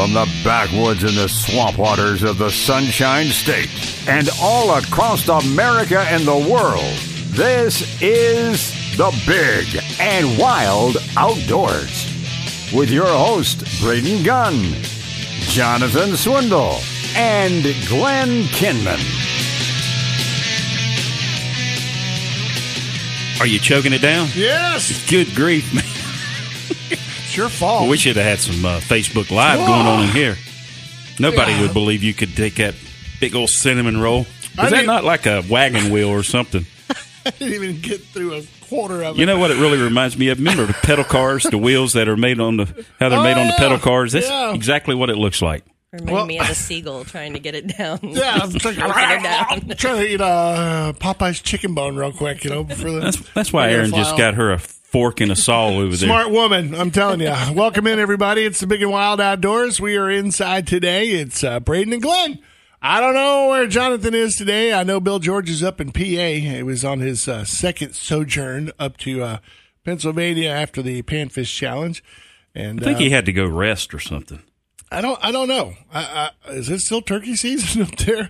From the backwoods and the swamp waters of the Sunshine State and all across America and the world, this is the Big and Wild Outdoors. With your host, Braden Gunn, Jonathan Swindle, and Glenn Kinman. Are you choking it down? Yes, Good grief, man. It's your fault. We should have had some uh, Facebook Live going on in here. Nobody Yeah. would believe you could take that big old cinnamon roll. Is I that mean- not like a wagon wheel or something? I didn't even get through a quarter of it. You know what it really reminds me of? Remember the pedal cars, the wheels that are made on the how they're Oh, made on the pedal cars? That's Yeah. exactly what it looks like. Remind Well- me of a seagull trying to get it down. Yeah, I'm thinking, Forcing it down. I'm trying to eat uh, Popeye's chicken bone real quick, you know. For the, That's that's why Aaron just file. got her a fork and a saw over there. Smart woman, I'm telling you. Welcome in, everybody. It's the Big and Wild Outdoors. We are inside today. It's uh, Braden and Glenn. I don't know where Jonathan is today. I know Bill George is up in PA. He was on his uh, second sojourn up to uh, Pennsylvania after the Panfish Challenge. And I think uh, he had to go rest or something. I don't. I don't know. I, I, is it still turkey season up there?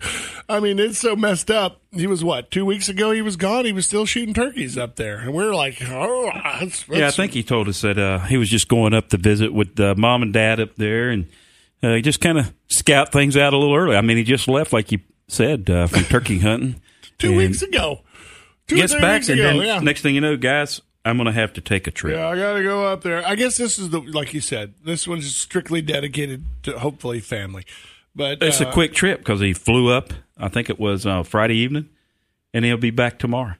I mean, it's so messed up. He was what two weeks ago? He was gone. He was still shooting turkeys up there, and we're like, oh, that's, Yeah, I think he told us that uh, he was just going up to visit with uh, mom and dad up there, and uh, he just kind of scout things out a little early. I mean, he just left, like you said, uh, from turkey hunting. two weeks ago. Two Gets back, weeks and ago. then yeah. next thing you know, guys, I'm going to have to take a trip. Yeah, I got to go up there. I guess this is the like you said. This one's strictly dedicated to hopefully family. But It's uh, a quick trip because he flew up. I think it was uh, Friday evening, and he'll be back tomorrow.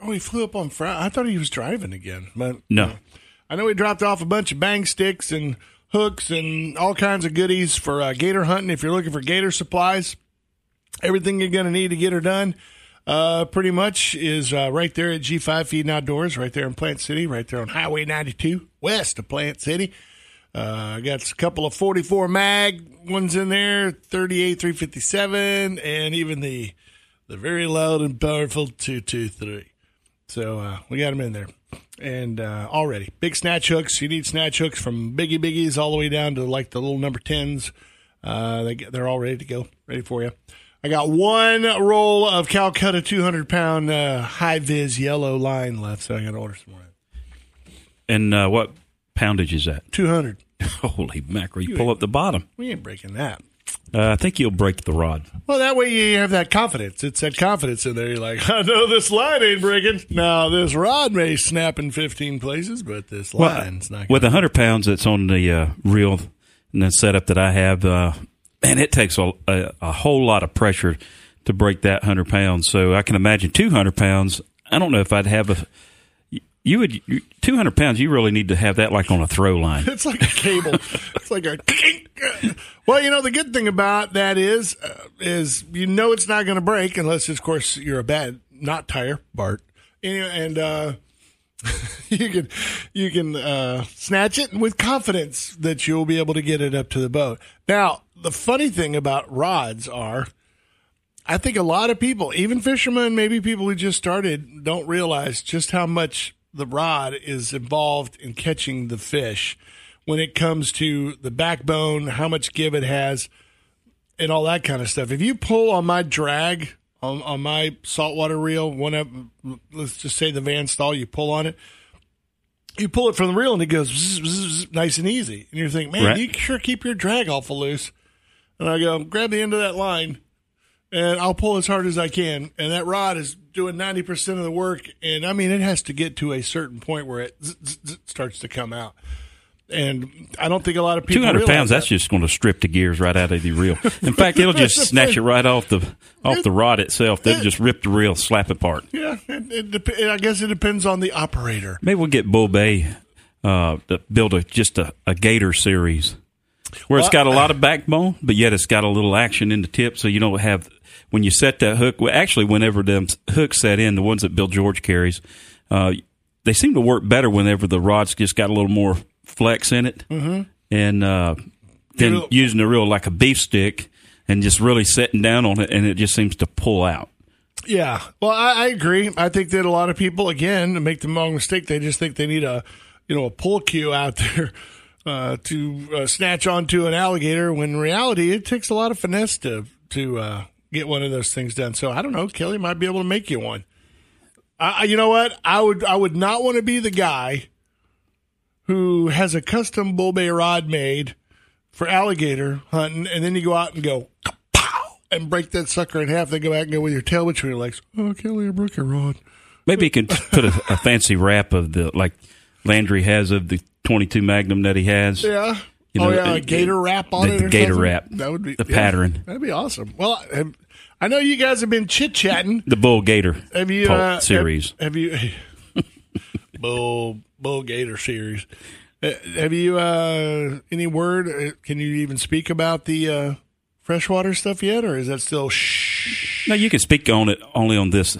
Oh, he flew up on Friday. I thought he was driving again, but No, I know he dropped off a bunch of bang sticks and hooks and all kinds of goodies for uh, gator hunting. If you're looking for gator supplies, everything you're going to need to get her done, uh, pretty much is uh, right there at G5 Feed and Outdoors, right there in Plant City, right there on Highway 92, west of Plant City. Uh, I got a couple of 44 mag ones in there, 38 357, and even the the very loud and powerful 223. So uh, we got them in there. And uh, already, big snatch hooks. You need snatch hooks from biggie biggies all the way down to like the little number 10s. Uh, they, they're all ready to go, ready for you. I got one roll of Calcutta 200 pound uh, high vis yellow line left, so I got to order some more. and uh, what poundage is that? 200. Holy mackerel! You pull up the bottom. We ain't breaking that. Uh, I think you'll break the rod. Well, that way you have that confidence. It's that confidence in there. You're like, I know this line ain't breaking. Now, this rod may snap in 15 places, but this line's not. with a hundred pounds that's on the uh, reel and the setup that I have, uh, man, it takes a, a, a whole lot of pressure to break that hundred pounds. So I can imagine two hundred pounds. I don't know if I'd have a. You would two hundred pounds. You really need to have that like on a throw line. It's like a cable. it's like a. Well, you know the good thing about that is, uh, is you know it's not going to break unless, of course, you're a bad not tire Bart, and, and uh, you can you can uh, snatch it with confidence that you'll be able to get it up to the boat. Now, the funny thing about rods are. I think a lot of people, even fishermen, maybe people who just started, don't realize just how much the rod is involved in catching the fish when it comes to the backbone, how much give it has, and all that kind of stuff. If you pull on my drag on, on my saltwater reel, one of let's just say the Van Staal, you pull on it, you pull it from the reel and it goes zzz, zzz, zzz, nice and easy, and you're thinking, man, Right. you sure keep your drag awful loose. And I go, grab the end of that line and I'll pull as hard as I can. And that rod is doing 90% of the work. And I mean, it has to get to a certain point where it zzz, zzz, zzz starts to come out. And I don't think a lot of people Two hundred pounds. That's that. just going to strip the gears right out of the reel. In fact, it'll just snatch it right off the off the rod itself. They'll just rip the reel, slap it apart. Yeah, it, it I guess it depends on the operator. Maybe we'll get Bull Bay uh, to build a just a, a gator series where it's got a lot of backbone, but yet it's got a little action in the tip, so you don't have when you set that hook. Well, actually, whenever them hooks set in, the ones that Bill George carries, uh, they seem to work better whenever the rod's just got a little more flex in it, mm-hmm. and uh, then using the reel like a beef stick and just really setting down on it, and it just seems to pull out. Yeah, well, I, I agree. I think that a lot of people, again, make the wrong mistake. They just think they need a, you know, a pull cue out there uh, to uh, snatch onto an alligator. When in reality, it takes a lot of finesse to to uh, get one of those things done. So I don't know. Kelly might be able to make you one. I, you know what? I would I would not want to be the guy who has a custom bull bay rod made for alligator hunting, and then you go out and go pow and break that sucker in half. Then go back and go with your tail between your legs. Oh, Kelly, I broke your rod. Maybe you can put a, a fancy wrap of the like Landry has of the 22 Magnum that he has. Yeah. You know, oh yeah, a gator wrap on the- it. the or gator something? wrap. That would be The yeah, pattern. That'd be awesome. Well, have, I know you guys have been chit chatting. The Bull Gator Have you uh, series. Have, have you bull bull gator series? Uh, have you uh, any word? Uh, can you even speak about the uh, freshwater stuff yet, or is that still shh? No, you can speak on it only on this.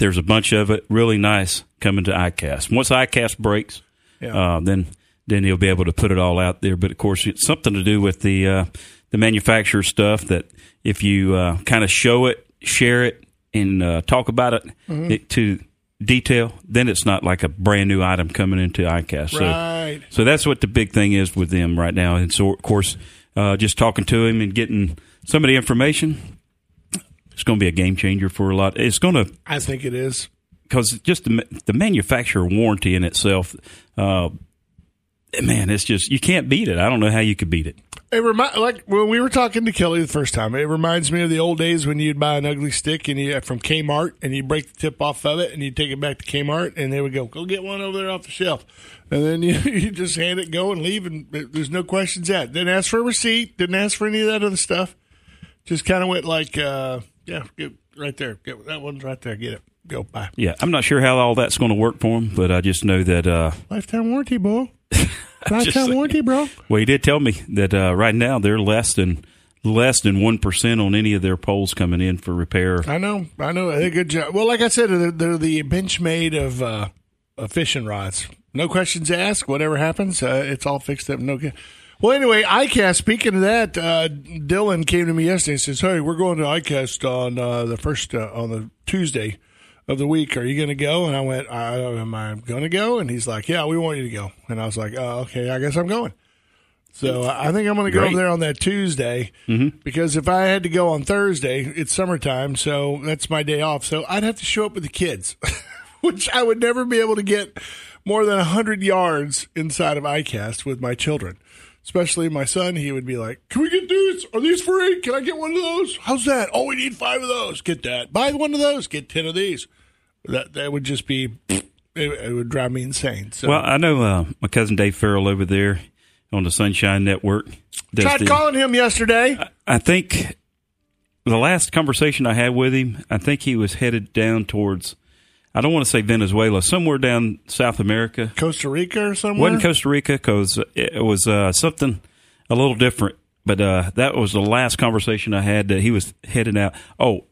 There's a bunch of it, really nice, coming to ICAST. Once ICAST breaks, Yeah. uh, then then he'll be able to put it all out there. But of course, it's something to do with the uh, the manufacturer stuff. That if you uh, kind of show it, share it, and uh, talk about it, Mm-hmm. it to detail, then it's not like a brand new item coming into ICAST. So, Right. so that's what the big thing is with them right now. And so, of course, uh, just talking to him and getting some of the information, it's going to be a game changer for a lot. It's going to I think it is. because just the, the manufacturer warranty in itself, uh, man, it's just you can't beat it. I don't know how you could beat it. It remind like when we were talking to Kelly the first time. It reminds me of the old days when you'd buy an Ugly Stik and you from Kmart and you break the tip off of it and you take it back to Kmart and they would go, "Go get one over there off the shelf," and then you, you just hand it, go and leave, and there's no questions asked. Didn't ask for a receipt. Didn't ask for any of that other stuff. Just kind of went like, uh, "Yeah, get right there. Get that one's right there. Get it. Go bye." Yeah, I'm not sure how all that's going to work for him, but I just know that. Uh, Lifetime warranty, boy. Lifetime warranty, bro. well, he did tell me that uh, right now they're less than less than one percent on any of their poles coming in for repair. I know, I know. A good job. Well, like I said, they're, they're the Benchmade of, uh, of fishing rods. No questions asked. Whatever happens, uh, it's all fixed up. No. Well, anyway, ICAST. Speaking of that, uh, Dylan came to me yesterday and says, "Hey, we're going to ICAST on uh, the first uh, on the Tuesday of the week. Are you going to go?" And I went, I, "Am I going to go?" And he's like, "Yeah, we want you to go." And I was like, "Oh, okay. I guess I'm going." So I think I'm going to go Great. over there on that Tuesday because if I had to go on Thursday, it's summertime, so that's my day off. So I'd have to show up with the kids, which I would never be able to get more than 100 yards inside of ICAST with my children. Especially my son, he would be like, Can we get these? Are these free? Can I get one of those? How's that? Oh, we need five of those. Get that. Buy one of those. Get 10 of these. That that would just be, it, it would drive me insane. So Well, I know uh, my cousin Dave Ferrell over there on the Sunshine Network. tried the- calling him yesterday. I think the last conversation I had with him, I think he was headed down towards. I don't want to say Venezuela, somewhere down South America. Costa Rica or somewhere. wasn't Costa Rica because it was uh, something a little different. But uh, that was the last conversation I had that he was heading out. Oh,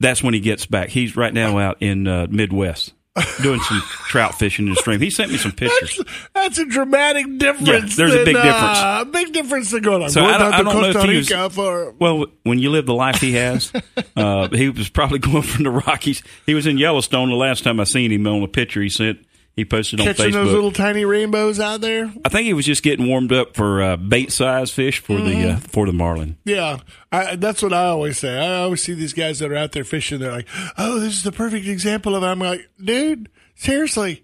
that's when he gets back. He's right now out in uh, Midwest doing some trout fishing in the stream. He sent me some pictures. That's a dramatic difference. there's a than, big uh, big difference than going on. So going down to don't know if Costa he was- for. Well, when you live the life he has, uh, he was probably going from the Rockies. He was in Yellowstone the last time I seen him on a picture he sent. He posted on Catching Facebook. those little tiny rainbows out there. I think he was just getting warmed up for uh, bait size fish for the Mm-hmm. uh, for the marlin. Yeah, I, that's what I always say. I always see these guys that are out there fishing. They're like, "Oh, this is the perfect example of." It. I'm like, dude, seriously,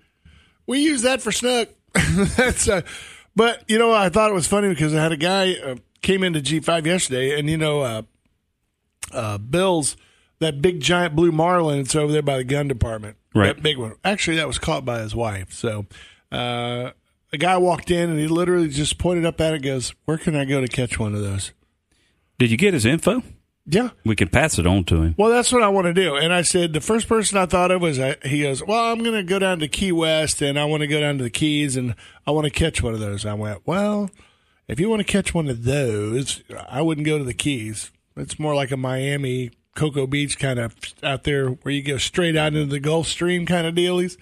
we use that for snook. that's. Uh, but you know, I thought it was funny because I had a guy uh, came into G5 yesterday, and you know, uh, uh, Bill's that big giant blue marlin. It's over there by the gun department. Right. That big one. Actually, that was caught by his wife. So. Uh, a guy walked in and he literally just pointed up at it. and Goes, "Where can I go to catch one of those?" Did you get his info? Yeah, We can pass it on to him. well, that's what I want to do. And I said the first person I thought of was I, he goes, "Well, I'm going to go down to Key West and I want to go down to the Keys and I want to catch one of those." I went, "Well, if you want to catch one of those, I wouldn't go to the Keys. It's more like a Miami Cocoa Beach kind of out there where you go straight out into the Gulf Stream kind of dealies.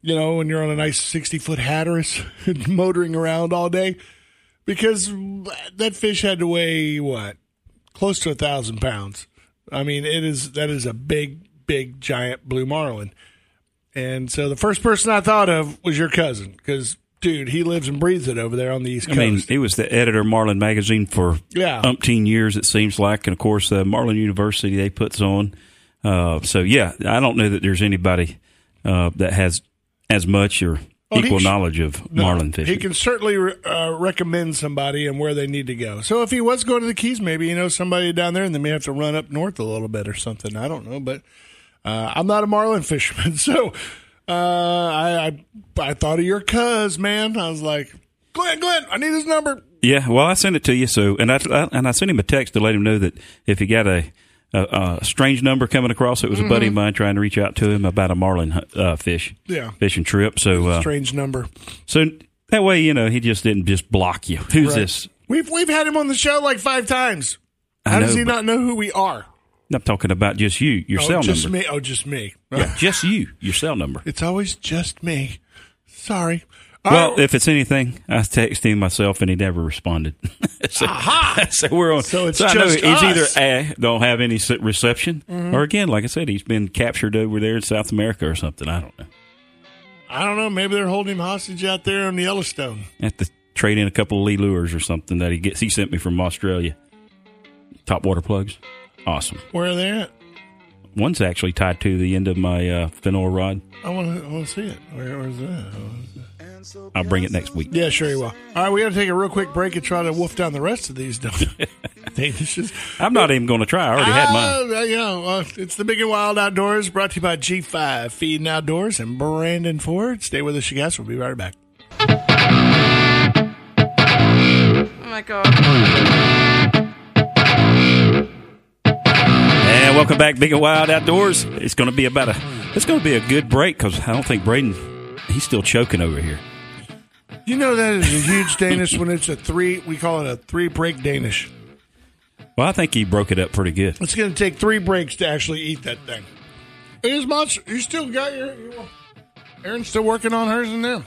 You know, when you're on a nice 60 foot Hatteras motoring around all day." Because that fish had to weigh what close to a thousand pounds. I mean, it is that is a big, big, giant blue marlin. And so the first person I thought of was your cousin because dude, he lives and breathes it over there on the East Coast. I mean, he was the editor of Marlin Magazine for Yeah. umpteen years, it seems like. And of course, uh, Marlin University, they puts on. Uh, so, yeah, I don't know that there's anybody uh, that has as much or Well, equal knowledge of No, marlin fishing. He can certainly uh, recommend somebody and where they need to go. So if he was going to the Keys, maybe you know somebody down there, and they may have to run up north a little bit or something. I don't know, but uh, I'm not a marlin fisherman, so uh, I, I I thought of your cuz man. I was like, Glenn, Glenn, I need his number. Yeah, well, I sent it to you. So, and I, I and I sent him a text to let him know that if he got a a, a strange number coming across, it was a buddy of mine trying to reach out to him about a marlin uh, fish, Yeah. fishing trip. So, uh, Strange number. so that way, you know, he just didn't just block you. Who's Right. this? We've we've had him on the show like five times. How does he not know who we are? I'm talking about just you, your oh, cell just number. me. Oh, just me. Yeah, just you, your cell number. It's always just me. Sorry. Well, if it's anything, I texted him myself and he never responded. so, so we're on. So it's I know just he's us. either a don't have any reception, Mm-hmm. or again, like I said, he's been captured over there in South America or something. I don't know. I don't know. Maybe they're holding him hostage out there on the Yellowstone. Have to trade in a couple of Lee lures or something that he gets. He sent me from Australia. Top water plugs, awesome. Where are they at? One's actually tied to the end of my uh, fennel rod. I want to. I want to see it. Where, where's that? I'll bring it next week. Yeah, sure you will. All right, we got to take a real quick break and try to wolf down the rest of these Danishes. I'm not even going to try. I already had mine. Uh, you know, uh, it's the Big and Wild Outdoors, brought to you by G5 Feed and Outdoors and Brandon Ford. Stay with us, you guys. We'll be right back. Oh my god. Welcome back, Big and Wild Outdoors. It's going to be about a. It's going to be a good break because I don't think Braden. He's still choking over here. You know that is a huge Danish when it's a three. We call it a three break Danish. Well, I think he broke it up pretty good. It's going to take three breaks to actually eat that thing. Is much? You still got your? your Aaron's still working on hers and them.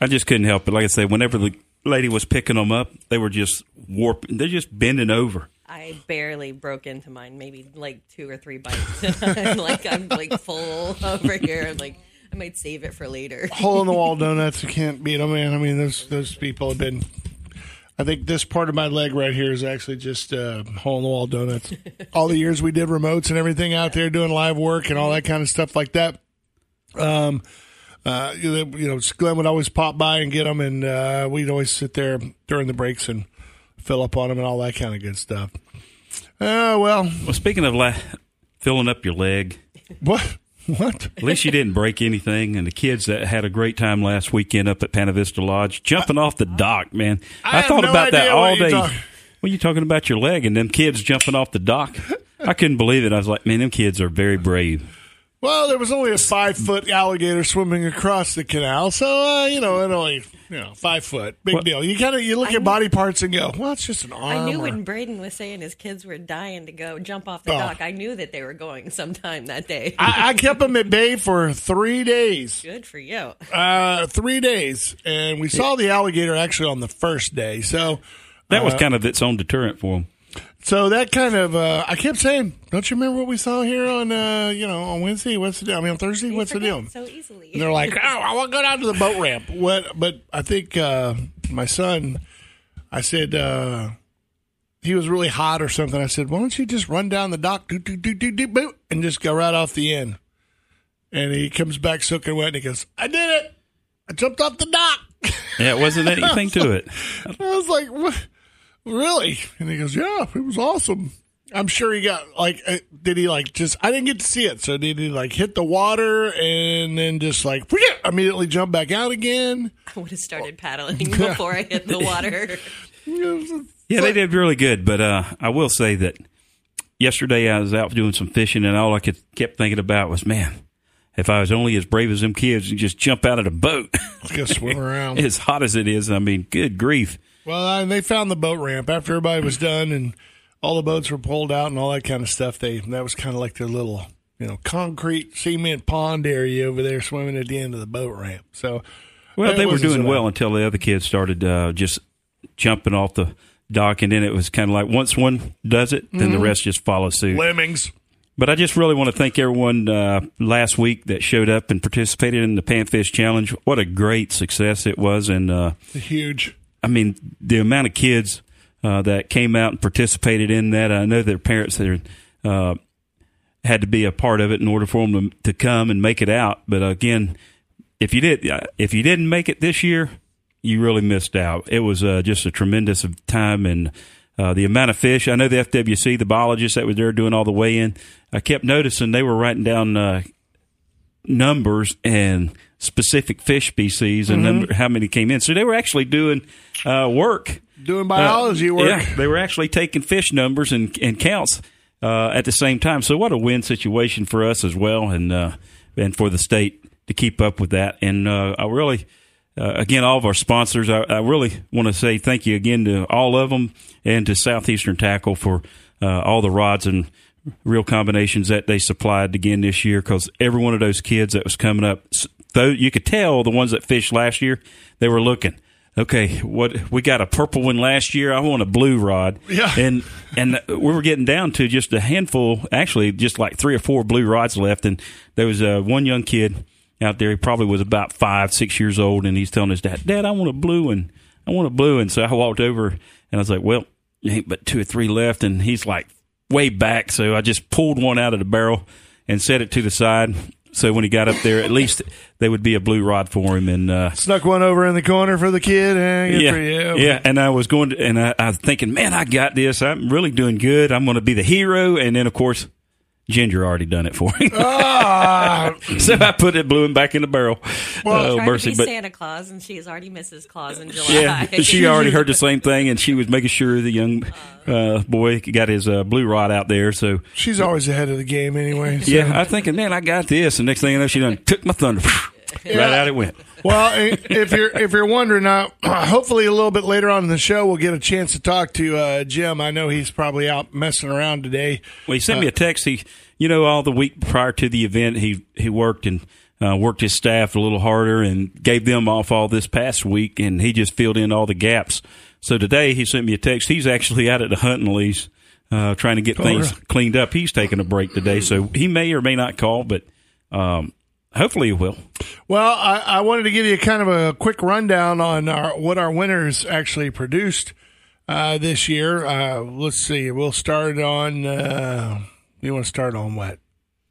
I just couldn't help it. Like I said, whenever the lady was picking them up, they were just warping. They're just bending over. I barely broke into mine, maybe like two or three bites. I'm like I'm like full over here. I'm like I might save it for later. hole in the wall donuts. You can't beat them, man. I mean, those those people have been. I think this part of my leg right here is actually just uh, hole in the wall donuts. all the years we did remotes and everything out there doing live work and all that kind of stuff like that. Um, uh, you know, Glenn would always pop by and get them, and uh, we'd always sit there during the breaks and fill up on them and all that kind of good stuff. Oh well, Well, speaking of la- filling up your leg, what what? at least you didn't break anything. And the kids that had a great time last weekend up at Pana Vista Lodge, jumping off the dock, man. I I, thought no about that all day. Well, you talking about your leg and them kids jumping off the dock. I couldn't believe it. I was like, man, them kids are very brave. Well, there was only a five foot alligator swimming across the canal, so uh, you know, it only you know five foot, big What- deal. You kind of you look at body parts and go, well, it's just an arm. I knew or- when Braden was saying his kids were dying to go jump off the Oh. dock. I knew that they were going sometime that day. I, I kept them at bay for three days. Good for you. Uh, three days, and we saw the alligator actually on the first day. So, That was Uh, kind of its own deterrent for them. So that kind of uh, I kept saying, don't you remember what we saw here on uh, you know on Wednesday? What's the deal? I mean on Thursday. You What's the deal? So easily. And they're like, oh, I want to go down to the boat ramp. What? But I think uh, my son, I said uh, he was really hot or something. I said, why don't you just run down the dock, do do do do do, boot, and just go right off the end. And he comes back soaking wet, and he goes, I did it. I jumped off the dock. Yeah, it wasn't anything to it. I was like, what? Really? And he goes, yeah, it was awesome. I'm sure he got like, uh, did he like just? I didn't get to see it. So did he like hit the water and then just like immediately jump back out again? I would have started paddling before I hit the water. Yeah, they did really good. But uh, I will say that yesterday I was out doing some fishing, and all I could kept thinking about was, man, if I was only as brave as them kids and just jump out of the boat, Let's swim around. as hot as it is. I mean, good grief. Well, uh, they found the boat ramp after everybody was done and all the boats were pulled out and all that kind of stuff. They that was kind of like their little, you know, concrete cement pond area over there swimming at the end of the boat ramp. So, Well, they were doing so well until the other kids started uh, just jumping off the dock, and then it was kind of like once one does it, then the rest just follow suit. Lemmings. But I just really want to thank everyone uh, last week that showed up and participated in the Panfish Challenge. What a great success it was, and uh, Huge. I mean the amount of kids uh, that came out and participated in that. I know their parents that uh, had to be a part of it in order for them to, to come and make it out. But again, if you did, if you didn't make it this year, you really missed out. It was uh, just a tremendous time and. Uh, the amount of fish. I know the FWC, the biologists that were there doing all the weigh in, I kept noticing they were writing down uh, numbers and specific fish species and number, how many came in. So they were actually doing uh, work. Doing biology Uh, work. Yeah, they were actually taking fish numbers and, and counts uh, at the same time. So what a win situation for us as well, and uh, and for the state to keep up with that. And uh, I really. Uh, again, all of our sponsors, I, I really want to say thank you again to all of them and to Southeastern Tackle for uh, all the rods and real combinations that they supplied again this year because every one of those kids that was coming up, though you could tell the ones that fished last year, they were looking. Okay, what we got a purple one last year. I want a blue rod. Yeah. and and we were getting down to just a handful, actually, just like three or four blue rods left. And there was uh, one young kid out there. He probably was about five, six years old, and he's telling his dad, "Dad, I want a blue one. I want a blue." And so I walked over and I was like, "Well, ain't but two or three left." And he's like, way back. So I just pulled one out of the barrel and set it to the side. So when he got up there, at least there would be a blue rod for him. And uh, Snuck one over in the corner for the kid. Eh, yeah, for you. yeah. And I was going to, and I, I was thinking, man, I got this. I'm really doing good. I'm going to be the hero. And then of course, Ginger already done it for him. Ah, so I put it, blew him back in the barrel. Well, oh, mercy. But Santa Claus, and she is already Mrs. Claus in July. yeah, she already heard the same thing, and she was making sure the young uh, boy got his uh, blue rod out there. So she's always ahead of the game anyway. so- yeah, I was thinking, man, I got this. And next thing you know, she done took my thunder. right out it went. Well, if you're if you're wondering, uh, hopefully a little bit later on in the show we'll get a chance to talk to uh, Jim. I know he's probably out messing around today. Well, he sent me a text. He, you know, all the week prior to the event, he he worked and uh, worked his staff a little harder and gave them off all this past week, and he just filled in all the gaps. So today he sent me a text. He's actually out at the hunting lease, uh, trying to get things cleaned up. He's taking a break today, so he may or may not call, but um, hopefully you will. Well, I, I wanted to give you kind of a quick rundown on our, what our winners actually produced uh, this year. Uh, let's see. We'll start on. Uh, you want to start on what?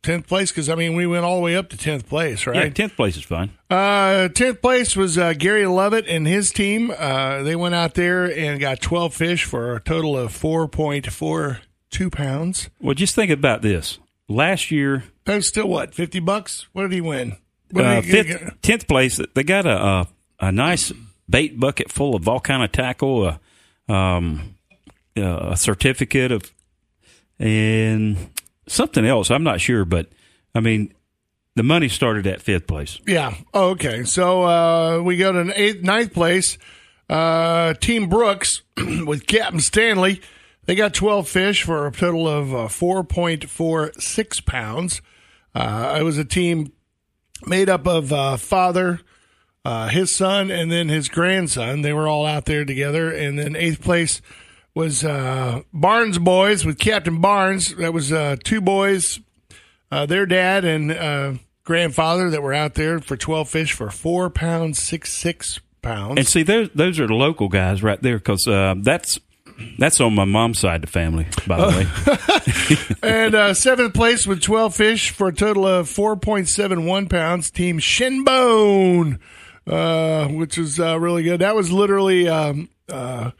Tenth place, because I mean we went all the way up to tenth place, Yeah, right? tenth place is fine. Uh, tenth place was uh, Gary Lovett and his team. Uh, they went out there and got twelve fish for a total of four point four two pounds. Well, just think about this. Last year, That's still what fifty bucks. What did he win? What uh, did he get? fifth, tenth place. They got a, a a nice bait bucket full of all kind of tackle, a, um, uh, a certificate of, and something else. I'm not sure, but I mean, the money started at fifth place. Yeah. Oh, okay. So uh, we go to eighth, ninth place. Uh, Team Brooks with Captain Stanley. They got 12 fish for a total of uh, 4.46 pounds. Uh, it was a team made up of uh, father, uh, his son, and then his grandson. They were all out there together. And then eighth place was uh, Barnes Boys with Captain Barnes. That was uh, two boys, their dad and grandfather that were out there for 12 fish for four pounds, six, six pounds. And see, those those are the local guys right there because that's that's on my mom's side of the family. By the way, and uh, seventh place with 12 fish for a total of 4.71 pounds. Team Shinbone, uh, which was uh, really good. That was literally um, uh,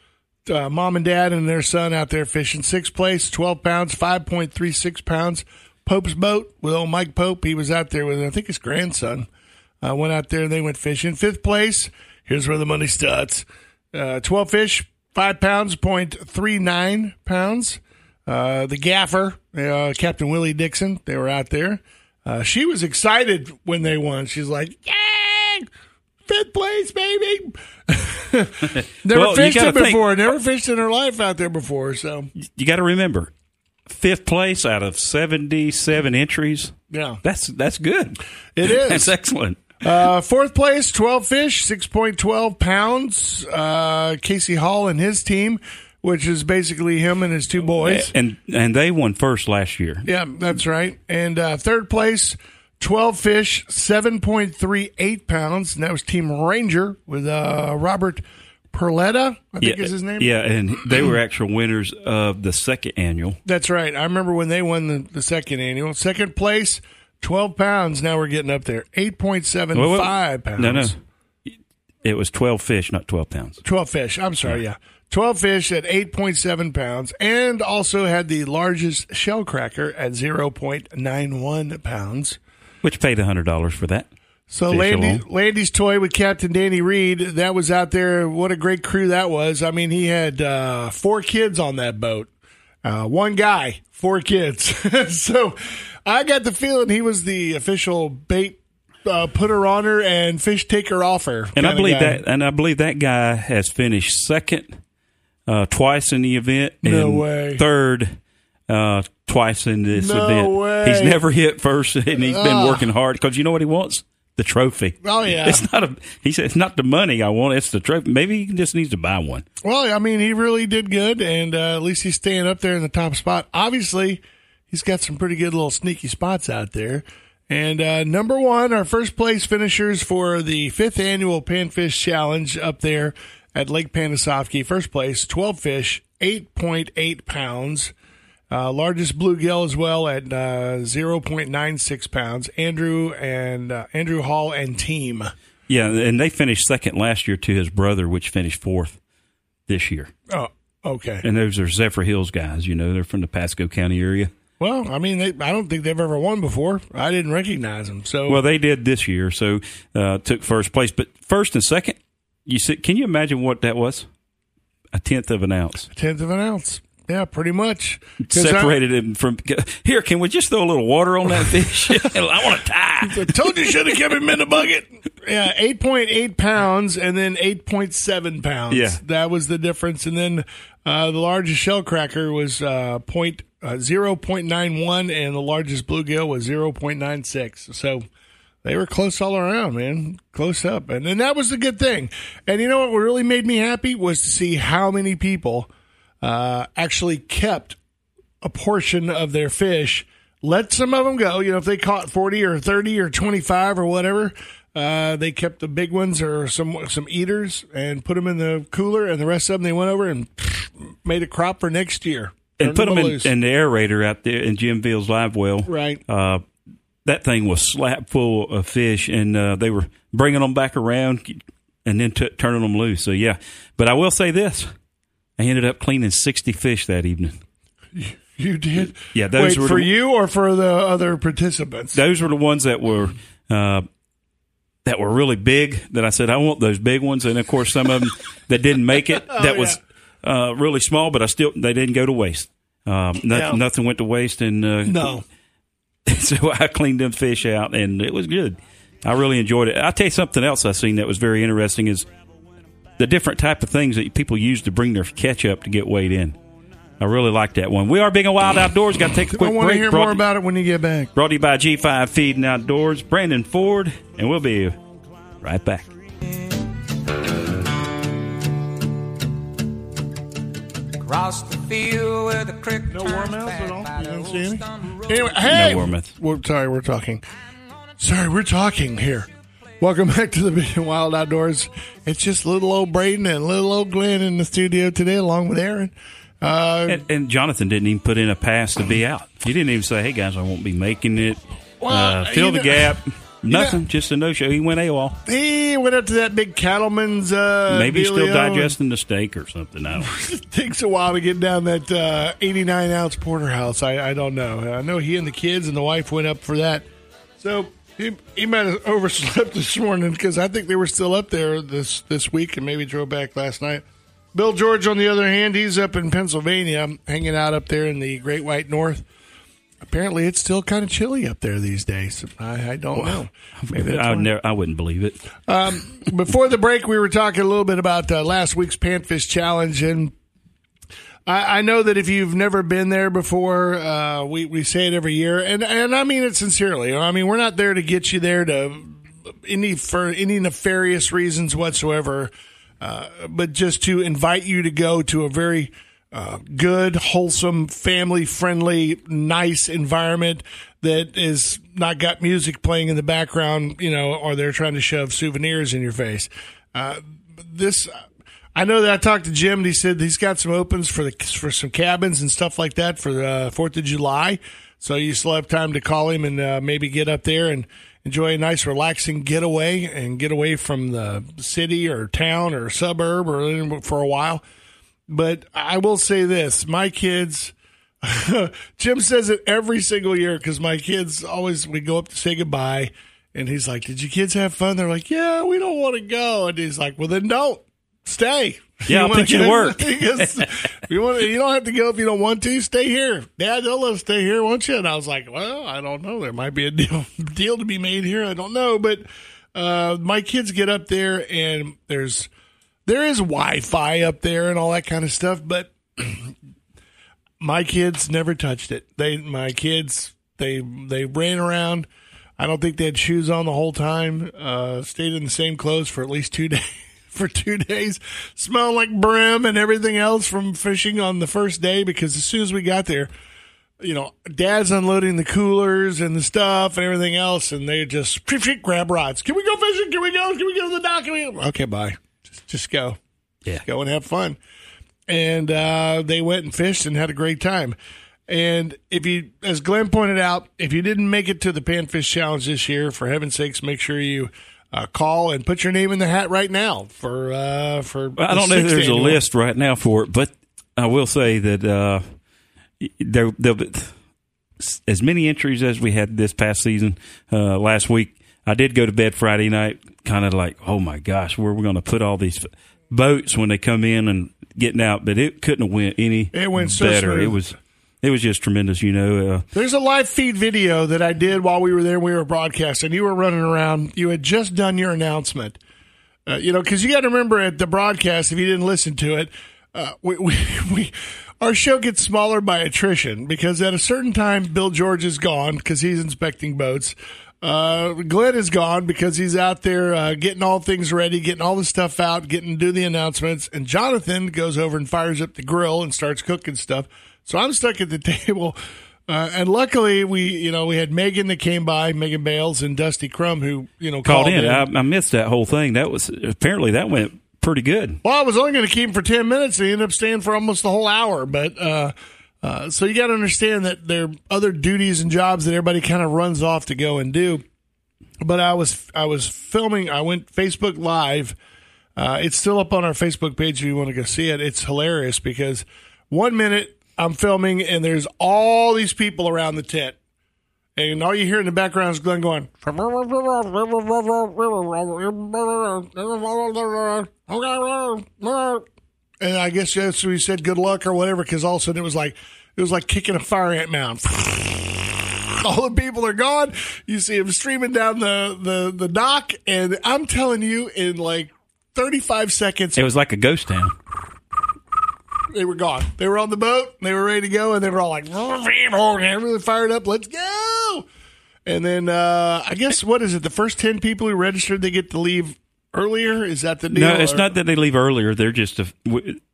uh, mom and dad and their son out there fishing. Sixth place, 12 pounds, 5.36 pounds. Pope's boat with old Mike Pope. He was out there with, I think, his grandson. Uh, went out there and they went fishing. Fifth place, here's where the money starts. Uh, 12 fish, 5 pounds, 0.39 pounds. Uh, the gaffer, uh, Captain Willie Dixon, they were out there. Uh, she was excited when they won. She's like, "Yay! Fifth place, baby!" Never Well, fished it think- before. Never fished in her life out there before. So you got to remember, fifth place out of seventy-seven entries. yeah, That's that's good. it is. That's excellent. Uh, fourth place, 12 fish, 6.12 pounds. Uh, Casey Hall and his team which is basically him and his two boys. and and they won first last year. Yeah, that's right. And uh, third place, 12 fish, 7.38 pounds. And that was Team Ranger with uh, Robert Perletta, I think is his name. Yeah, and they were actual winners of the second annual. That's right. I remember when they won the, the second annual. Second place, 12 pounds. Now we're getting up there. 8.75 Well, well, pounds. No, no, it was twelve fish, not twelve pounds. 12 fish. I'm sorry, yeah. 12 fish at 8.7 pounds and also had the largest shell cracker at 0.91 pounds. Which paid hundred dollars for that. So Landy. Landy's toy with Captain Danny Reed, that was out there. What a great crew that was. I mean, he had uh, four kids on that boat. Uh, one guy, four kids. so I got the feeling he was the official bait uh, putter oner and fish taker offer. And I believe that, and I believe that guy has finished second uh, twice in the event. No and way. Third uh, twice in this No event. way. He's never hit first, and he's been working hard because you know what he wants. The trophy. Oh, yeah. It's not a. He said it's not the money I want. It's the trophy. Maybe he just needs to buy one. Well, I mean, he really did good, and uh, at least he's staying up there in the top spot. Obviously, he's got some pretty good little sneaky spots out there. And uh, number one, our first place finishers for the fifth annual Panfish Challenge up there at Lake Panasoffkee. First place, 12 fish, 8.8 pounds. Uh, largest bluegill as well at uh, 0.96 pounds. Andrew and uh, Andrew Hall and team. Yeah, and they finished second last year to his brother, which finished fourth this year. Oh, okay. And those are Zephyrhills guys. You know, they're from the Pasco County area. Well, I mean, they, I don't think they've ever won before. I didn't recognize them. So, Well, they did this year, so uh, took first place. But first and second, you see, can you imagine what that was? A tenth of an ounce. A tenth of an ounce. Yeah, pretty much. 'Cause I- Separated him from. Here, can we just throw a little water on that fish? I want to tie. I told you should have kept him in the bucket. Yeah, eight point eight pounds and then eight point seven pounds. Yeah. that was the difference. And then uh, the largest shell cracker was uh, point uh, zero point nine one, and the largest bluegill was zero point nine six. So they were close all around, man, close up. And then that was the good thing. And you know what really made me happy was to see how many people uh, actually kept a portion of their fish. Let some of them go. You know, if they caught 40 or 30 or 25 or whatever, uh, they kept the big ones or some some eaters and put them in the cooler, and the rest of them they went over and made a crop for next year. And Turned put them in, in the aerator out there in Jim Field's live well. right. Uh, that thing was slap full of fish, and uh, they were bringing them back around and then t- turning them loose. So yeah, but I will say this: I ended up cleaning sixty fish that evening. You did. Yeah, those Wait, were for the- you or for the other participants. Those were the ones that were uh, that were really big. That I said I want those big ones, and of course some of them that didn't make it. that was uh, really small, but I still they didn't go to waste. Um, nothing, Yeah. nothing went to waste, and uh, no. so I cleaned them fish out, and it was good. I really enjoyed it. I'll tell you something else I seen that was very interesting is the different type of things that people use to bring their catch up to get weighed in. I really like that one. We are being a wild outdoors. Got to take a I quick want to break. hear Brought- more about it when you get back. Brought to you by G5 Feed and Outdoors, Brandon Ford, and we'll be right back. Across the field where the creek No turns warm at all? You the didn't see any? Anyway, hey, No warmouth. We're sorry, we're talking. Sorry, we're talking here. Welcome back to the Big and Wild Outdoors. It's just little old Braden and little old Glenn in the studio today, along with Aaron. Uh, And, and Jonathan didn't even put in a pass to be out. He didn't even say, "Hey guys, I won't be making it." Well, uh, fill the know- gap. know- Nothing. just a no show. He went AWOL. he went up to that big cattleman's. Uh, Maybe he's still digesting the steak or something. I. It takes a while to get down that uh, 89 ounce porterhouse. I, I don't know. I know he and the kids and the wife went up for that. So he, he might have overslept this morning because I think they were still up there this, this week and maybe drove back last night. Bill George, on the other hand, he's up in Pennsylvania, hanging out up there in the Great White North. Apparently, it's still kind of chilly up there these days. I, I don't know. Maybe I would never. I wouldn't believe it. Before the break, we were talking a little bit about uh, last week's Panfish Challenge, and I, I know that if you've never been there before, uh, we we say it every year, and and I mean it sincerely. I mean we're not there to get you there to any for any nefarious reasons whatsoever, uh, but just to invite you to go to a very uh, good, wholesome, family friendly, nice environment that is not got music playing in the background, you know, or they're trying to shove souvenirs in your face. Uh, this, I know that I talked to Jim and he said he's got some opens for the for some cabins and stuff like that for the Fourth of July. So you still have time to call him and uh, maybe get up there and enjoy a nice relaxing getaway and get away from the city or town or suburb or for a while. But I will say this: my kids. Jim says it every single year because my kids always we go up to say goodbye, and he's like, "Did you kids have fun?" They're like, "Yeah, we don't want to go," and he's like, "Well, then don't stay." Yeah, I'll put you to work. You want you don't have to go if you don't want to. Stay here, Dad. They'll let us stay here, won't you? And I was like, well, I don't know. There might be a deal deal to be made here. I don't know, but uh, my kids get up there and there's there is Wi-Fi up there and all that kind of stuff, but my kids never touched it. They my kids they they ran around. I don't think they had shoes on the whole time. Uh, stayed in the same clothes for at least two days. For two days, smelled like brim and everything else from fishing on the first day. Because as soon as we got there, you know, Dad's unloading the coolers and the stuff and everything else, and they just "Phew, phew, grab rods. Can we go fishing? Can we go? Can we go to the dock? Can we? go?" Okay, bye. Just, just go. Yeah. Go and have fun. And uh, they went and fished and had a great time. And if you, as Glenn pointed out, if you didn't make it to the Panfish Challenge this year, for heaven's sakes, make sure you uh, call and put your name in the hat right now for uh, for. I don't know if there's a list right now for it, but I will say that uh, there there'll be as many entries as we had this past season uh, last week. I did go to bed Friday night, kind of like, oh my gosh, where are we going to put all these boats when they come in and getting out? But it couldn't have went any It went so better. smooth. It was it was just tremendous, you know. Uh, There's a live feed video that I did while we were there. We were broadcasting. You were running around. You had just done your announcement. Uh, you know, because you got to remember at the broadcast, if you didn't listen to it, uh, we, we, we our show gets smaller by attrition because at a certain time, Bill George is gone because he's inspecting boats. Uh, Glenn is gone because he's out there uh, getting all things ready, getting all the stuff out, getting to do the announcements. And Jonathan goes over and fires up the grill and starts cooking stuff. So I'm stuck at the table. Uh, and luckily, we you know we had Megan that came by, Megan Bales and Dusty Crum, who you know called called in. I, I missed that whole thing. That was apparently that went pretty good. Well, I was only going to keep him for 10 minutes. and He ended up staying for almost the whole hour. But uh, uh, so you got to understand that there are other duties and jobs that everybody kind of runs off to go and do. But I was I was filming. I went Facebook Live. Uh, it's still up on our Facebook page if you want to go see it. It's hilarious because one minute I'm filming and there's all these people around the tent. And all you hear in the background is Glenn going. And I guess what he said, good luck or whatever, because all of a sudden it was like it was like kicking a fire ant mound. all the people are gone. You see them streaming down the, the, the dock, and I'm telling you, in like 35 seconds, It was like a ghost town. They were gone. They were on the boat. They were ready to go, and they were all like, really fired up. Let's go! And then uh, I guess what is it? The first ten people who registered, they get to leave earlier. Is that the deal? No, it's Or- not that they leave earlier. They're just a,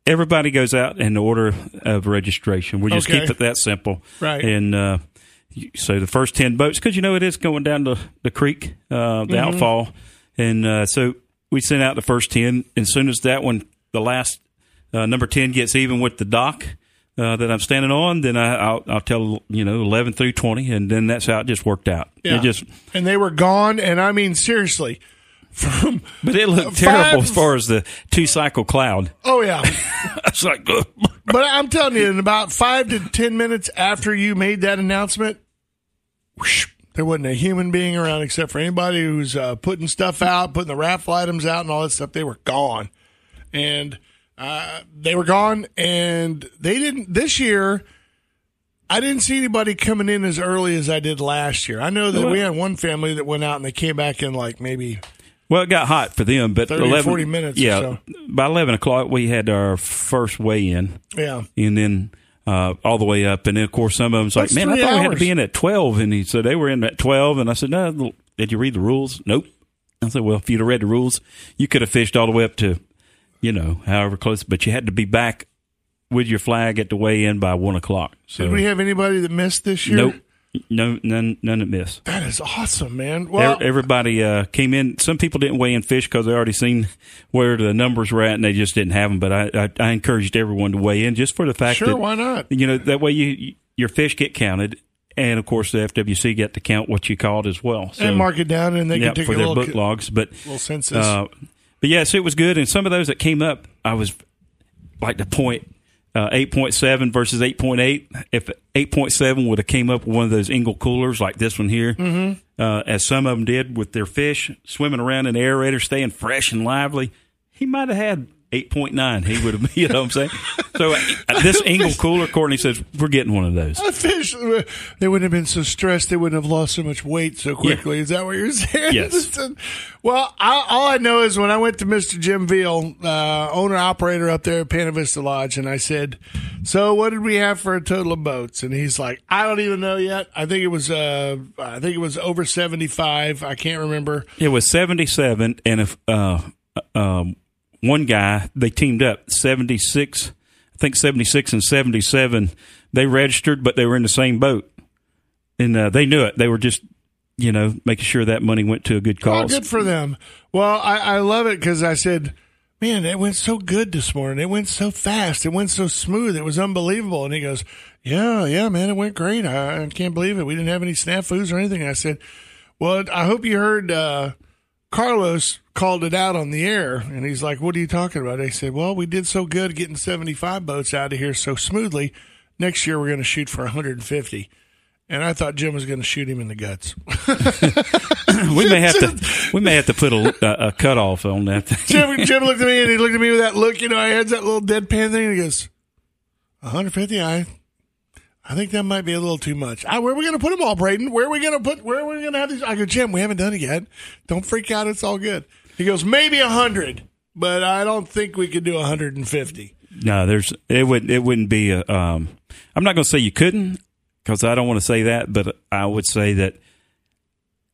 everybody goes out in order of registration. We just Okay. keep it that simple, Right. And uh, so the first ten boats, because you know it is going down the the creek, uh, the Mm-hmm. outfall, and uh, so we sent out the first ten. And as soon as that one, the last uh, number ten gets even with the dock. Uh, that I'm standing on, then I, I'll, I'll tell you know eleven through twenty, and then that's how it just worked out. Yeah. It just, and they were gone. And I mean, seriously, from but it looked Five- terrible as far as the two cycle cloud. oh yeah. It's like, ugh. But I'm telling you, in about five to ten minutes after you made that announcement, whoosh, there wasn't a human being around except for anybody who's uh, putting stuff out, putting the raffle items out, and all that stuff. They were gone, and uh, they were gone, and they didn't this year. I didn't see anybody coming in as early as I did last year. I know that we had one family that went out and they came back in like maybe Well, it got hot for them, but 30 11, 40 minutes or Yeah, so. by eleven o'clock we had our first weigh in, yeah. and then uh, all the way up, and then of course some of them's like, "Man, I thought we had to be in at 12. and he said they were in at twelve, and I said, "No, did you read the rules? Nope." I said, "Well, if you'd have read the rules, you could have fished all the way up to, you know, however close, but you had to be back with your flag at the weigh in by one o'clock. So Did we have anybody that missed this year? nope, no, none, none that missed. That is awesome, man. Well, Everybody uh, came in. Some people didn't weigh in fish because they already seen where the numbers were at, and they just didn't have them. But I, I, I encouraged everyone to weigh in just for the fact Sure, that why not? You know that way you your fish get counted, and of course the FWC get to count what you caught as well. So, and mark it down, and they yeah, can take for a their book logs. But little census. uh, but yes, it was good. And some of those that came up, I was like the point uh, eight point seven versus eight point eight. If eight point seven would have came up with one of those Engel coolers like this one here, Mm-hmm. uh, as some of them did with their fish swimming around in the aerator, staying fresh and lively, he might have had. 8.9 he would have you know what i'm saying so uh, this Engel cooler courtney says we're getting one of those fish, they wouldn't have been so stressed. They wouldn't have lost so much weight so quickly. Is that what you're saying? Yes. well, I, all I know is when I went to Mr. Jim Veal, uh, owner operator up there at Panavista Vista Lodge, and I said, "So, what did we have for a total of boats?" And he's like, "I don't even know yet. I think it was, uh, I think it was over seventy five. I can't remember." It was 77, and if uh, um, one guy they teamed up 76, I think 76 and 77, they registered, but they were in the same boat, and uh, they knew it. They were just, you know, making sure that money went to a good Oh, cause. good for them. Well, I, I love it because I said, man, it went so good this morning. It went so fast. It went so smooth. It was unbelievable. And he goes, yeah, yeah, man, it went great. I, I can't believe it. We didn't have any snafus or anything. I said, well, I hope you heard uh, Carlos called it out on the air. And he's like, what are you talking about? I said, well, we did so good getting 75 boats out of here so smoothly. Next year, we're going to shoot for 150. And I thought Jim was going to shoot him in the guts. we may have to, we may have to put a, a, a cutoff on that. Thing. Jim, Jim looked at me and he looked at me with that look, you know, I had that little deadpan thing and he goes, 150, I I think that might be a little too much. Ah, where are we going to put them all, Braden? Where are we going to put, where are we going to have these? I go, Jim, we haven't done it yet. Don't freak out. It's all good. He goes, maybe 100, but I don't think we could do 150. No, there's it would it wouldn't be a. Um, I'm not going to say you couldn't because I don't want to say that, but I would say that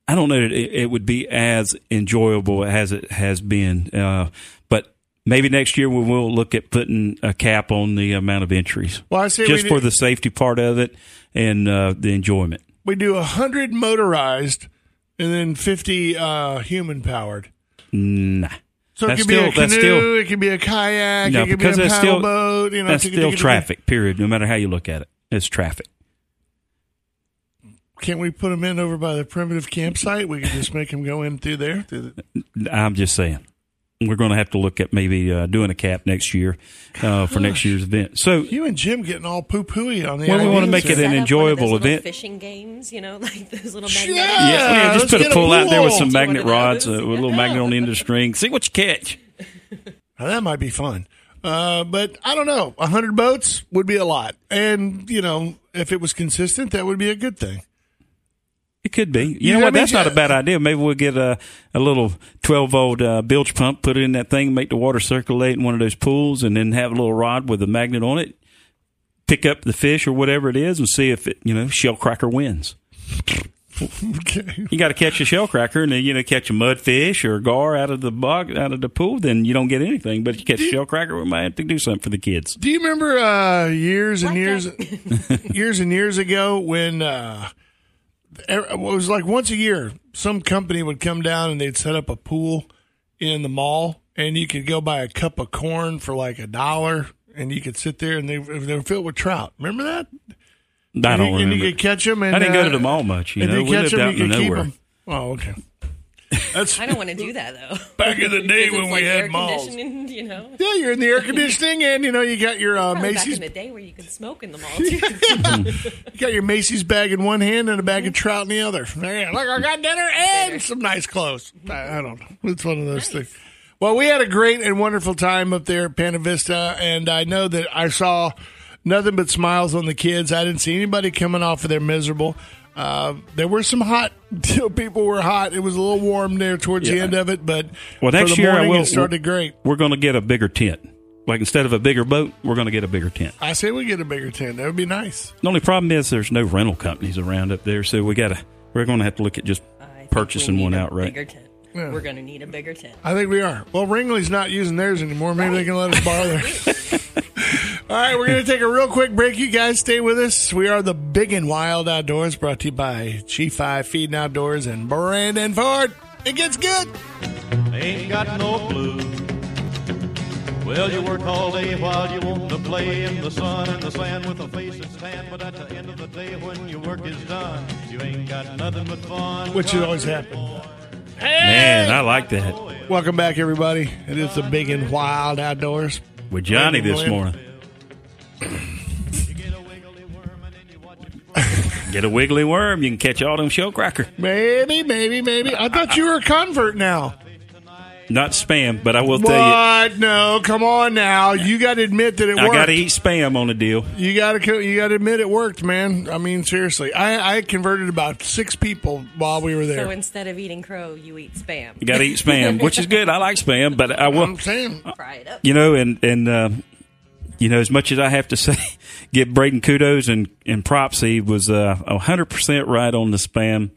I don't know that it, it would be as enjoyable as it has been. Uh, but maybe next year we will look at putting a cap on the amount of entries, Well, I say just for the safety part of it and uh, the enjoyment. We do 100 motorized and then 50 uh, human powered. Nah. So it That's could be a canoe, still- it could be a kayak, No, it could be a paddle still boat. You know, that's still traffic. Period. No matter how you look at it, it's traffic. Can't we put them in over by the primitive campsite? We could just make them go in through there. Through the, I'm just saying. We're going to have to look at maybe uh, doing a cap next year uh, for next year's event. So you and Jim getting all poo pooey on the. Well, we wanna make it an Set up one of enjoyable event. Fishing games, you know, like those little Yeah. magnetic. yeah, yeah, just put get a a pull out there with some magnet rods, uh, with a little magnet on the end of the string. See what you catch. Now, that might be fun. Uh, but I don't know. A hundred boats would be a lot, and you know, if it was consistent, that would be a good thing. It could be. You Yeah, know I what? mean, That's not a bad idea. Maybe we'll get a, a little 12 volt uh, bilge pump, put it in that thing, make the water circulate in one of those pools, and then have a little rod with a magnet on it. Pick up the fish or whatever it is and see if it, you know, shell cracker wins. Okay. You got to catch a shell cracker and then, you know, catch a mudfish or a gar out of the bog, out of the pool, then you don't get anything. But if you catch a shell cracker, we might have to do something for the kids. Do you remember uh, years and years, years and years ago when uh, it was like once a year, some company would come down and they'd set up a pool in the mall, and you could go buy a cup of corn for like a dollar, and you could sit there and they they were filled with trout. Remember that? I don't and you, remember. And you could catch them. And, I didn't go uh, to the mall much. You and know, we catch lived them, out you in the could keep nowhere. them. Oh, okay. That's I don't want to do that though. back in the day when we like had malls. you know. Yeah, you're in the air conditioning, and you know you got your uh, Probably back Macy's in the day where you could smoke in the mall too. You got your Macy's bag in one hand and a bag of trout in the other. Man, look, I got dinner and some nice clothes. I, I don't know. It's one of those things. Well, we had a great and wonderful time up there at Pana Vista, and I know that I saw nothing but smiles on the kids. I didn't see anybody coming off of there miserable. Uh, there were some hot people were hot. It was a little warm there towards the end of it, but Well, next for the year I morning will- it started great. We're going to get a bigger tent. Like instead of a bigger boat, we're going to get a bigger tent. I say we get a bigger tent. That would be nice. The only problem is there's no rental companies around up there, so we got to we're going to have to look at just I think purchasing we need one a outright. Bigger tent. Yeah. We're going to need a bigger tent. I think we are. Well, Ringling's not using theirs anymore. Maybe they can let us borrow theirs. All right, we're going to take a real quick break. You guys stay with us. We are the Big and Wild Outdoors brought to you by G5 Feed and Outdoors and Brandon Ford. It gets good. Ain't got no clue. Well, you work all day while you want to play in the sun and the sand with a face that's tan. But at the end of the day, when your work is done, you ain't got nothing but fun. Which should always happen. Man, I like that. Welcome back, everybody. It is the Big and Wild Outdoors. With Johnny this morning. Get a wiggly worm, you can catch all them show cracker. Maybe, maybe, maybe. I thought you were a convert now. Not spam, but I will tell What? No, come on now. You got to admit that it I worked. got to eat spam on the deal. You got to you got to admit it worked, man. I mean, seriously. I, I converted about six people while we were there. So instead of eating crow, you eat spam. You got to eat spam, which is good. I like spam, but I will. I'm saying. Fry it up. you know, and and uh, you know, as much as I have to say, give Braden kudos and and props, he was uh, hundred percent right on the spam,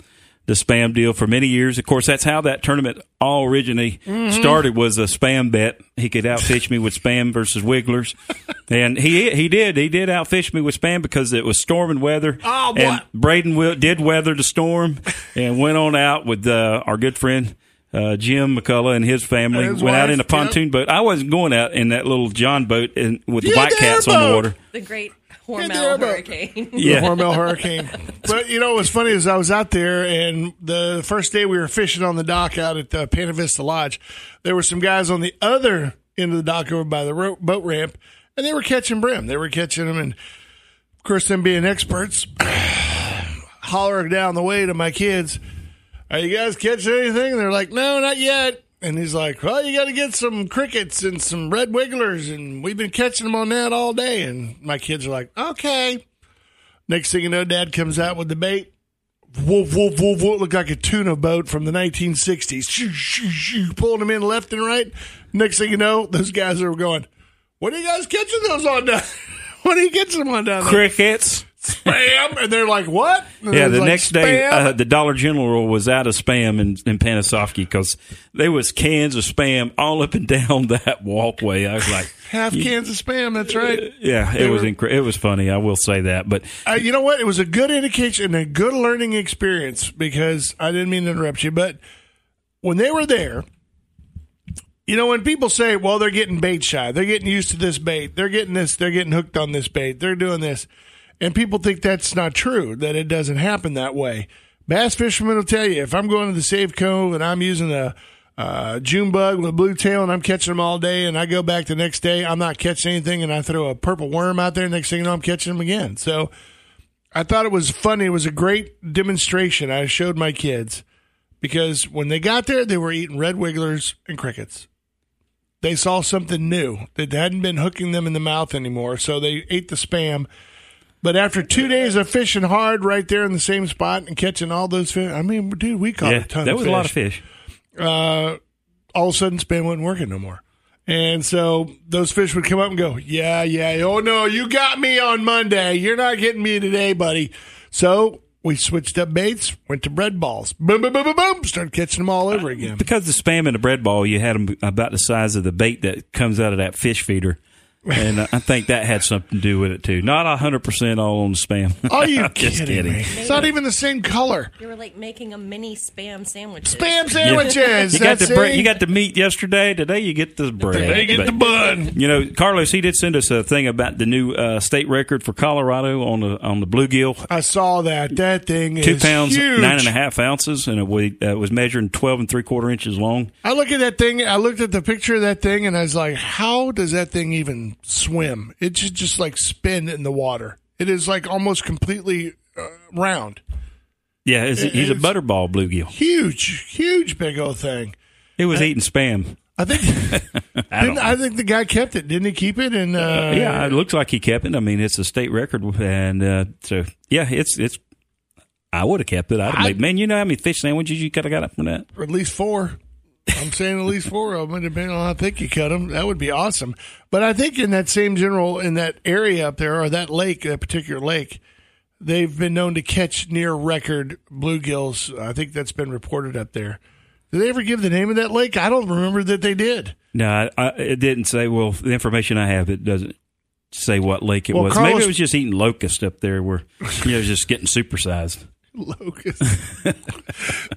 the spam deal for many years. Of course, that's how that tournament all originally started was a spam bet. He could outfish me with spam versus wigglers, and he he did he did outfish me with spam because it was storming weather. Oh, boy. And Braden will, did weather the storm and went on out with uh, our good friend. Uh, Jim McCullough and his family And his went out in a pontoon boat. I wasn't going out in that little John boat and with the white cats on the water. The great there, Hormel but- hurricane. Yeah. the Hormel Hurricane. But you know what's funny is I was out there, and the first day we were fishing on the dock out at uh, Pana Vista Lodge, there were some guys on the other end of the dock over by the ro- boat ramp, and they were catching brim. They were catching them, and of course, them being experts, hollering down the way to my kids, "Are you guys catching anything?" And they're like, "No, not yet." And he's like, "Well, you got to get some crickets and some red wigglers, and we've been catching them on that all day." And my kids are like, "Okay." Next thing you know, Dad comes out with the bait. Woof, woof, woof, woof. Looked like a tuna boat from the 1960s. Shoo, shoo, shoo, pulling them in left and right. Next thing you know, those guys are going, What are you guys catching those on down? what are you catching them on down there? Crickets. Spam. And they're like, What? And Yeah, the like, next day, uh, the Dollar General was out of spam in, in Panasoffkee because there was cans of spam all up and down that walkway. I was like, half cans of spam. That's right. yeah, it was incre- it was funny. I will say that, but Uh, you know what? It was a good indication and a good learning experience because I didn't mean to interrupt you, but when they were there, you know, when people say, well, they're getting bait shy, they're getting used to this bait, they're getting this, they're getting hooked on this bait, they're doing this, and people think that's not true, that it doesn't happen that way. Bass fishermen will tell you if I'm going to the Safe Cove and I'm using a uh, June bug with a blue tail and I'm catching them all day and I go back the next day, I'm not catching anything and I throw a purple worm out there. Next thing you know, I'm catching them again. So I thought it was funny. It was a great demonstration I showed my kids because when they got there, they were eating red wigglers and crickets. They saw something new that hadn't been hooking them in the mouth anymore. So they ate the spam. But after two days of fishing hard right there in the same spot and catching all those fish, I mean, dude, we caught yeah, a ton that was fish a lot of fish. uh, all of a sudden spam wasn't working no more. And so those fish would come up and go, yeah, yeah. Oh no, you got me on Monday. You're not getting me today, buddy. So we switched up baits, went to bread balls. Boom, boom, boom, boom, boom. Started catching them all over again. Because the spam in the bread ball, you had them about the size of the bait that comes out of that fish feeder. And I think that had something to do with it too. Not hundred percent all on the spam. Are you Just kidding, kidding. me? It's not even the same color. You were like making a mini spam sandwich. Spam sandwiches. You got the bre- it. you got the meat yesterday. Today you get the bread. They get But- the bun. You know, Carlos, he did send us a thing about the new uh, state record for Colorado on the on the bluegill. I saw that. That thing is Two pounds, huge. nine and a half ounces, and it wa- uh, was measuring twelve and three quarter inches long. I look at that thing. I looked at the picture of that thing, and I was like, "How does that thing even swim? It should just like spin in the water. It is like almost completely uh, round, Yeah, it's, It he's a is- butterball bluegill. huge, huge, big old thing." He was eating spam. I think. I I think the guy kept it. Didn't he keep it? And uh, yeah, it looks like he kept it. I mean, it's a state record, and uh, so yeah, it's it's. I would have kept it. I'd have I- made, man, you know how many fish sandwiches you could have got up from that? or at least four. I'm saying at least four of them, depending on how thick you cut them. That would be awesome. But I think in that same general, in that area up there, or that lake, that particular lake, they've been known to catch near record bluegills. I think that's been reported up there. Did they ever give the name of that lake? I don't remember that they did. No, I, I, it didn't say. Well, the information I have, it doesn't. say what lake it Well, was. Carlos- Maybe it was just eating locust up there, where you know it was just getting supersized. Locust.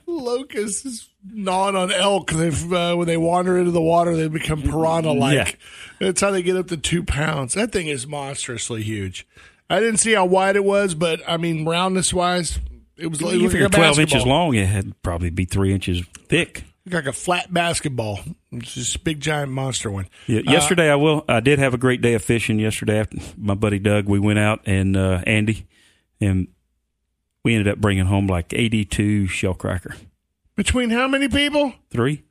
Locust is gnawing on elk. They've, uh, when they wander into the water, they become piranha like. Yeah. That's how they get up to two pounds. That thing is monstrously huge. I didn't see how wide it was, but I mean, roundness wise, it was, it You looked figure like a twelve inches long, it had probably be three inches thick. Like a flat basketball. It's just a big, giant monster one. Yeah, yesterday I will. I did have a great day of fishing yesterday. After my buddy Doug, we went out and uh, Andy, and we ended up bringing home like eighty-two shell cracker. Between how many people? Three.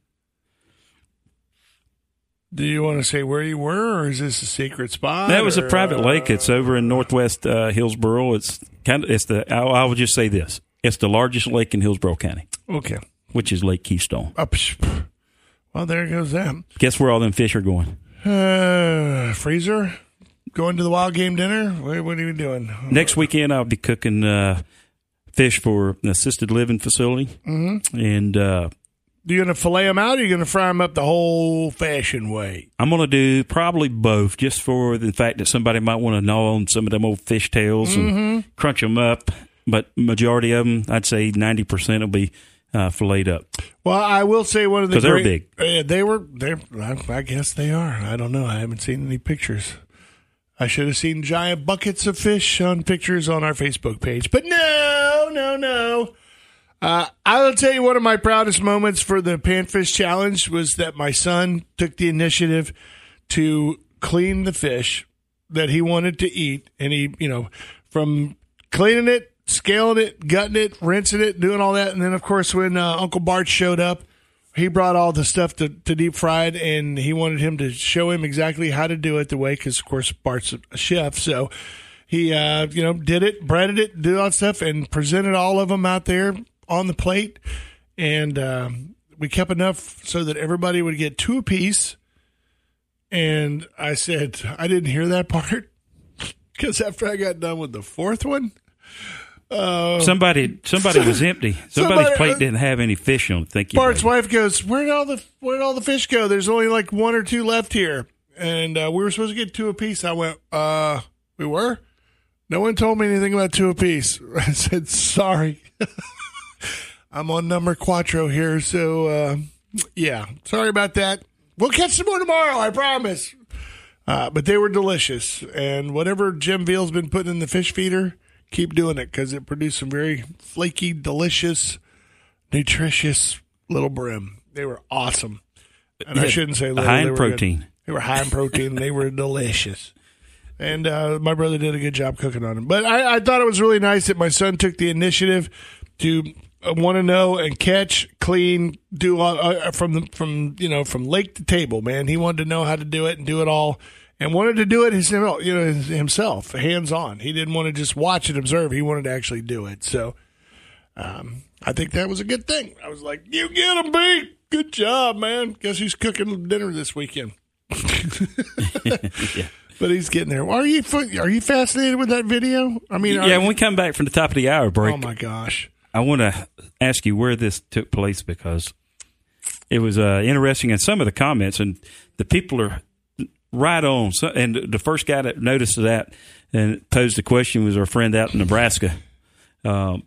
Do you want to say where you were, or is this a secret spot? That was a private uh, lake. It's over in northwest uh, Hillsborough. It's kind of. It's the. I, I will just say this. It's the largest lake in Hillsborough County, Okay. which is Lake Keystone. Up. Well, there goes that. Guess where all them fish are going? Uh, freezer? Going to the wild game dinner? What, what are you doing? Next weekend, I'll be cooking uh, fish for an assisted living facility, mm-hmm. and uh, You going to fillet them out or you going to fry them up the whole fashioned way? I'm going to do probably both, just for the fact that somebody might want to gnaw on some of them old fish tails and crunch them up. But majority of them, I'd say 90 percent will be uh, filleted up. Well, I will say one of the 'Cause they were great- Uh, they were. They. I guess they are. I don't know. I haven't seen any pictures. I should have seen giant buckets of fish on pictures on our Facebook page, but no, no, no. Uh, I'll tell you one of my proudest moments for the Panfish Challenge was that my son took the initiative to clean the fish that he wanted to eat, and he, you know, from cleaning it, scaling it, gutting it, rinsing it, doing all that, and then of course when uh, Uncle Bart showed up, he brought all the stuff to, to deep fried, and he wanted him to show him exactly how to do it the way, because of course Bart's a chef, so he uh, you know did it, breaded it, did all that stuff, and presented all of them out there on the plate, and um, we kept enough so that everybody would get two apiece. And I said I didn't hear that part because after I got done with the fourth one, Somebody, somebody was empty. Somebody's Somebody- plate didn't have any fish on. Thank you. Bart's wife goes, "Where did all the where did all the fish go? There's only like one or two left here, and uh, we were supposed to get two apiece." I went, "Uh, we were." No one told me anything about two apiece. I said, "Sorry, I'm on number quattro here, so uh, yeah, sorry about that. We'll catch some more tomorrow, I promise." Uh, but they were delicious, and whatever Jim Veal's been putting in the fish feeder, keep doing it because it produced some very flaky, delicious nutritious little brim. They were awesome. And I shouldn't say little. high they in were good. protein. They were high in protein. they were delicious. And uh, my brother did a good job cooking on them. But I, I thought it was really nice that my son took the initiative to want to know and catch, clean, do all, uh, from the from you know from lake to table. Man, he wanted to know how to do it and do it all, and wanted to do it himself. You know himself, hands on. He didn't want to just watch and observe. He wanted to actually do it. So um, I think that was a good thing. I was like, "You get him, B. Good job, man. Guess he's cooking dinner this weekend?" But he's getting there. Are you are you fascinated with that video? I mean, Yeah, when we come back from the top of the hour break, oh my gosh, I want to ask you where this took place because it was uh, interesting in some of the comments, and the people are right on. So, and the first guy that noticed that and posed the question was our friend out in Nebraska. Um,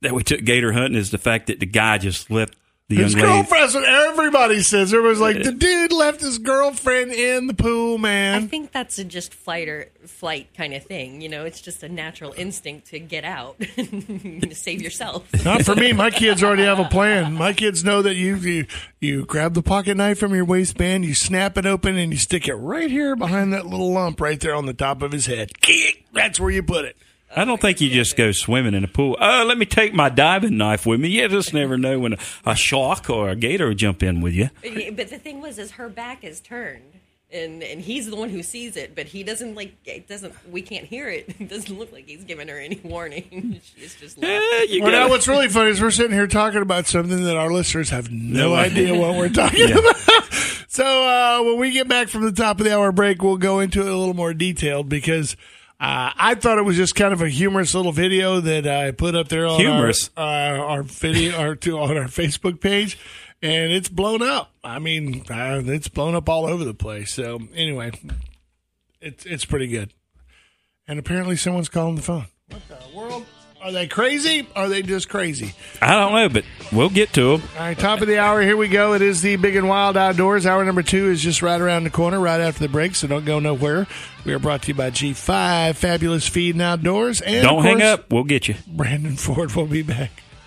that we took gator hunting is the fact that the guy just left the his young lady. girlfriend. That's what everybody says. Everyone's like, the dude left his girlfriend in the pool, man. I think that's a just flight or flight kind of thing. You know, it's just a natural instinct to get out, and save yourself. Not for me. My kids already have a plan. My kids know that you, you you grab the pocket knife from your waistband, you snap it open, and you stick it right here behind that little lump right there on the top of his head. That's where you put it. I don't think you just go swimming in a pool. Oh, let me take my diving knife with me. You just never know when a, a shark or a gator will jump in with you. But the thing was, is her back is turned, and and he's the one who sees it, but he doesn't like. It doesn't. We can't hear it. It doesn't look like he's giving her any warning. She's just left. you Well, now what's really funny is we're sitting here talking about something that our listeners have no idea what we're talking about. So uh, when we get back from the top of the hour break, we'll go into it a little more detailed because uh, I thought it was just kind of a humorous little video that I put up there on Humorous? our, uh, our video or to, on our Facebook page, and it's blown up. I mean, uh, it's blown up all over the place. So anyway, It's it's pretty good. And apparently, someone's calling the phone. What the world? Are they crazy? Are they just crazy? I don't know, but we'll get to them. All right, top of the hour. Here we go. It is the Big and Wild Outdoors. Hour number two is just right around the corner, right after the break. So don't go nowhere. We are brought to you by G5 Fabulous Feed and Outdoors. And Don't hang up. We'll get you. Brandon Ford will be back.